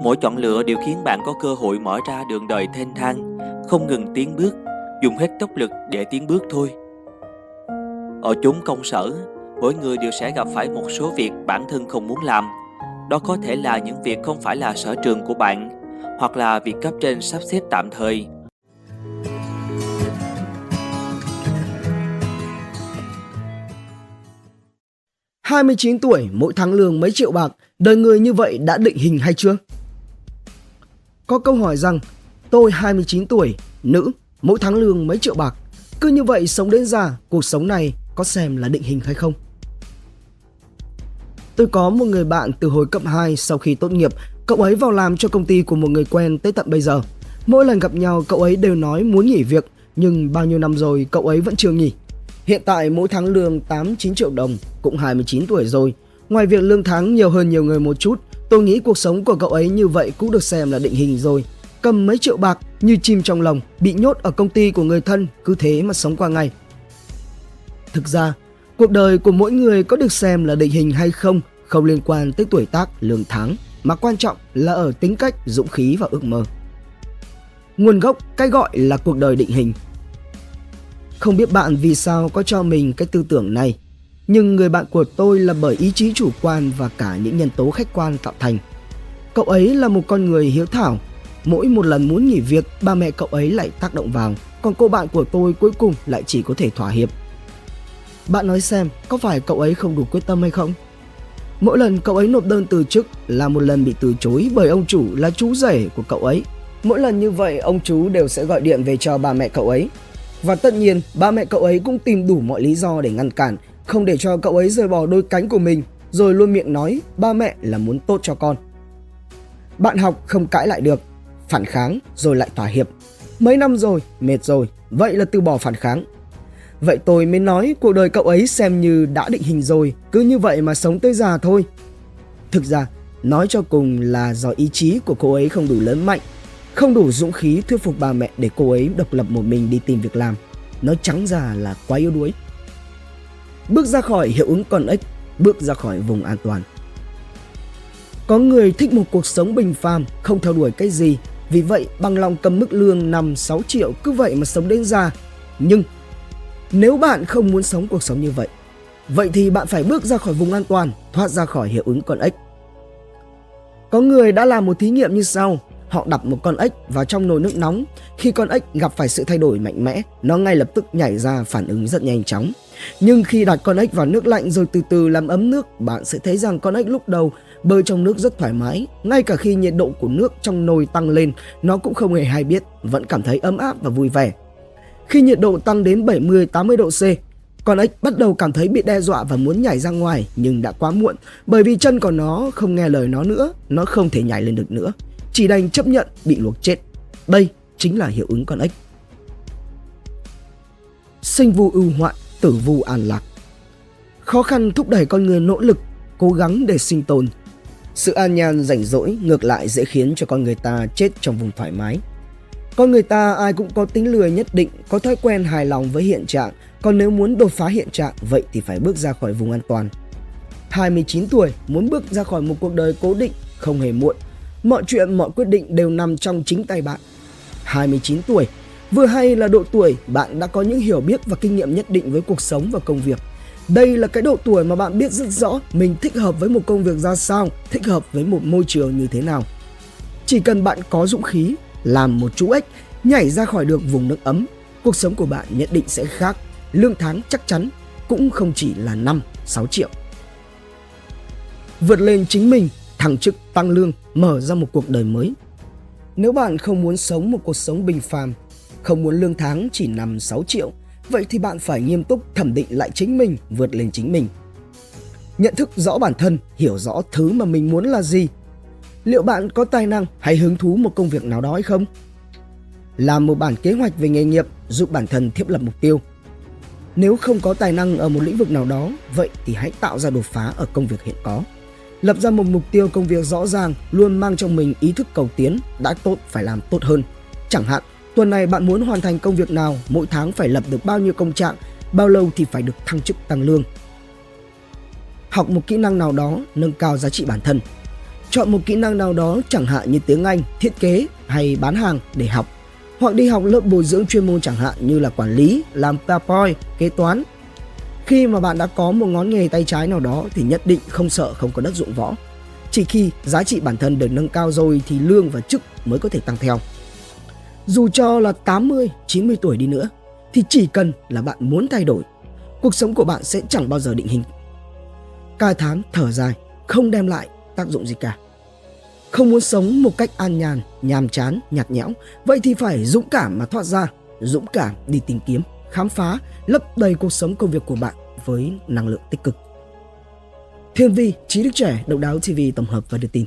Mỗi chọn lựa đều khiến bạn có cơ hội mở ra đường đời thênh thang, không ngừng tiến bước, dùng hết tốc lực để tiến bước thôi. Ở chốn công sở, mỗi người đều sẽ gặp phải một số việc bản thân không muốn làm. Đó có thể là những việc không phải là sở trường của bạn, hoặc là việc cấp trên sắp xếp tạm thời. hai mươi chín tuổi, mỗi tháng lương mấy triệu bạc, đời người như vậy đã định hình hay chưa? Có câu hỏi rằng, tôi 29 tuổi, nữ, mỗi tháng lương mấy triệu bạc. Cứ như vậy sống đến già, cuộc sống này có xem là định hình hay không? Tôi có một người bạn từ hồi cấp 2 sau khi tốt nghiệp, cậu ấy vào làm cho công ty của một người quen tới tận bây giờ. Mỗi lần gặp nhau cậu ấy đều nói muốn nghỉ việc, nhưng bao nhiêu năm rồi cậu ấy vẫn chưa nghỉ. Hiện tại mỗi tháng lương 8-9 triệu đồng, cũng 29 tuổi rồi. Ngoài việc lương tháng nhiều hơn nhiều người một chút, tôi nghĩ cuộc sống của cậu ấy như vậy cũng được xem là định hình rồi. Cầm mấy triệu bạc như chim trong lòng, bị nhốt ở công ty của người thân, cứ thế mà sống qua ngày. Thực ra, cuộc đời của mỗi người có được xem là định hình hay không không liên quan tới tuổi tác, lương tháng, mà quan trọng là ở tính cách, dũng khí và ước mơ. Nguồn gốc cái gọi là cuộc đời định hình. Không biết bạn vì sao có cho mình cái tư tưởng này, nhưng người bạn của tôi là bởi ý chí chủ quan và cả những nhân tố khách quan tạo thành. Cậu ấy là một con người hiếu thảo, mỗi một lần muốn nghỉ việc, ba mẹ cậu ấy lại tác động vào, còn cô bạn của tôi cuối cùng lại chỉ có thể thỏa hiệp bạn nói xem, có phải cậu ấy không đủ quyết tâm hay không? Mỗi lần cậu ấy nộp đơn từ chức là một lần bị từ chối bởi ông chủ là chú rể của cậu ấy. Mỗi lần như vậy, ông chú đều sẽ gọi điện về cho ba mẹ cậu ấy. Và tất nhiên, ba mẹ cậu ấy cũng tìm đủ mọi lý do để ngăn cản, không để cho cậu ấy rời bỏ đôi cánh của mình, rồi luôn miệng nói ba mẹ là muốn tốt cho con. Bạn học không cãi lại được, phản kháng rồi lại thỏa hiệp. Mấy năm rồi, mệt rồi, vậy là từ bỏ phản kháng, Vậy tôi mới nói cuộc đời cậu ấy xem như đã định hình rồi, cứ như vậy mà sống tới già thôi. Thực ra, nói cho cùng là do ý chí của cô ấy không đủ lớn mạnh, không đủ dũng khí thuyết phục bà mẹ để cô ấy độc lập một mình đi tìm việc làm. Nói trắng ra là quá yếu đuối. Bước ra khỏi hiệu ứng con ếch, bước ra khỏi vùng an toàn. Có người thích một cuộc sống bình phàm, không theo đuổi cái gì, vì vậy bằng lòng cầm mức lương 5-6 triệu cứ vậy mà sống đến già. Nhưng nếu bạn không muốn sống cuộc sống như vậy, vậy thì bạn phải bước ra khỏi vùng an toàn, thoát ra khỏi hiệu ứng con ếch. Có người đã làm một thí nghiệm như sau. Họ đặt một con ếch vào trong nồi nước nóng. Khi con ếch gặp phải sự thay đổi mạnh mẽ, nó ngay lập tức nhảy ra phản ứng rất nhanh chóng. Nhưng khi đặt con ếch vào nước lạnh rồi từ từ làm ấm nước, bạn sẽ thấy rằng con ếch lúc đầu bơi trong nước rất thoải mái. Ngay cả khi nhiệt độ của nước trong nồi tăng lên, nó cũng không hề hay biết, vẫn cảm thấy ấm áp và vui vẻ. Khi nhiệt độ tăng đến 70-80 độ C, con ếch bắt đầu cảm thấy bị đe dọa và muốn nhảy ra ngoài nhưng đã quá muộn bởi vì chân của nó không nghe lời nó nữa, nó không thể nhảy lên được nữa, chỉ đành chấp nhận bị luộc chết. Đây chính là hiệu ứng con ếch. Sinh vu ưu hoạn, tử vu an lạc. Khó khăn thúc đẩy con người nỗ lực, cố gắng để sinh tồn. Sự an nhàn rảnh rỗi ngược lại dễ khiến cho con người ta chết trong vùng thoải mái, con người ta ai cũng có tính lười nhất định, có thói quen hài lòng với hiện trạng, còn nếu muốn đột phá hiện trạng, vậy thì phải bước ra khỏi vùng an toàn. 29 tuổi, muốn bước ra khỏi một cuộc đời cố định, không hề muộn. Mọi chuyện, mọi quyết định đều nằm trong chính tay bạn. 29 tuổi, vừa hay là độ tuổi bạn đã có những hiểu biết và kinh nghiệm nhất định với cuộc sống và công việc. Đây là cái độ tuổi mà bạn biết rất rõ mình thích hợp với một công việc ra sao, thích hợp với một môi trường như thế nào. Chỉ cần bạn có dũng khí, làm một chú ếch nhảy ra khỏi được vùng nước ấm, cuộc sống của bạn nhất định sẽ khác. Lương tháng chắc chắn cũng không chỉ là 5, 6 triệu. Vượt lên chính mình, thăng chức, tăng lương, mở ra một cuộc đời mới. Nếu bạn không muốn sống một cuộc sống bình phàm, không muốn lương tháng chỉ nằm 6 triệu, vậy thì bạn phải nghiêm túc thẩm định lại chính mình, vượt lên chính mình. Nhận thức rõ bản thân, hiểu rõ thứ mà mình muốn là gì liệu bạn có tài năng hay hứng thú một công việc nào đó hay không? Làm một bản kế hoạch về nghề nghiệp giúp bản thân thiết lập mục tiêu. Nếu không có tài năng ở một lĩnh vực nào đó, vậy thì hãy tạo ra đột phá ở công việc hiện có. Lập ra một mục tiêu công việc rõ ràng, luôn mang trong mình ý thức cầu tiến, đã tốt phải làm tốt hơn. Chẳng hạn, tuần này bạn muốn hoàn thành công việc nào, mỗi tháng phải lập được bao nhiêu công trạng, bao lâu thì phải được thăng chức tăng lương. Học một kỹ năng nào đó, nâng cao giá trị bản thân, chọn một kỹ năng nào đó chẳng hạn như tiếng Anh, thiết kế hay bán hàng để học hoặc đi học lớp bồi dưỡng chuyên môn chẳng hạn như là quản lý, làm PowerPoint, kế toán. Khi mà bạn đã có một ngón nghề tay trái nào đó thì nhất định không sợ không có đất dụng võ. Chỉ khi giá trị bản thân được nâng cao rồi thì lương và chức mới có thể tăng theo. Dù cho là 80, 90 tuổi đi nữa thì chỉ cần là bạn muốn thay đổi, cuộc sống của bạn sẽ chẳng bao giờ định hình. Cai thán thở dài, không đem lại tác dụng gì cả. Không muốn sống một cách an nhàn, nhàm chán, nhạt nhẽo, vậy thì phải dũng cảm mà thoát ra, dũng cảm đi tìm kiếm, khám phá, lấp đầy cuộc sống công việc của bạn với năng lượng tích cực. Thiên Vi, trí đức trẻ, độc đáo TV tổng hợp và đưa tin.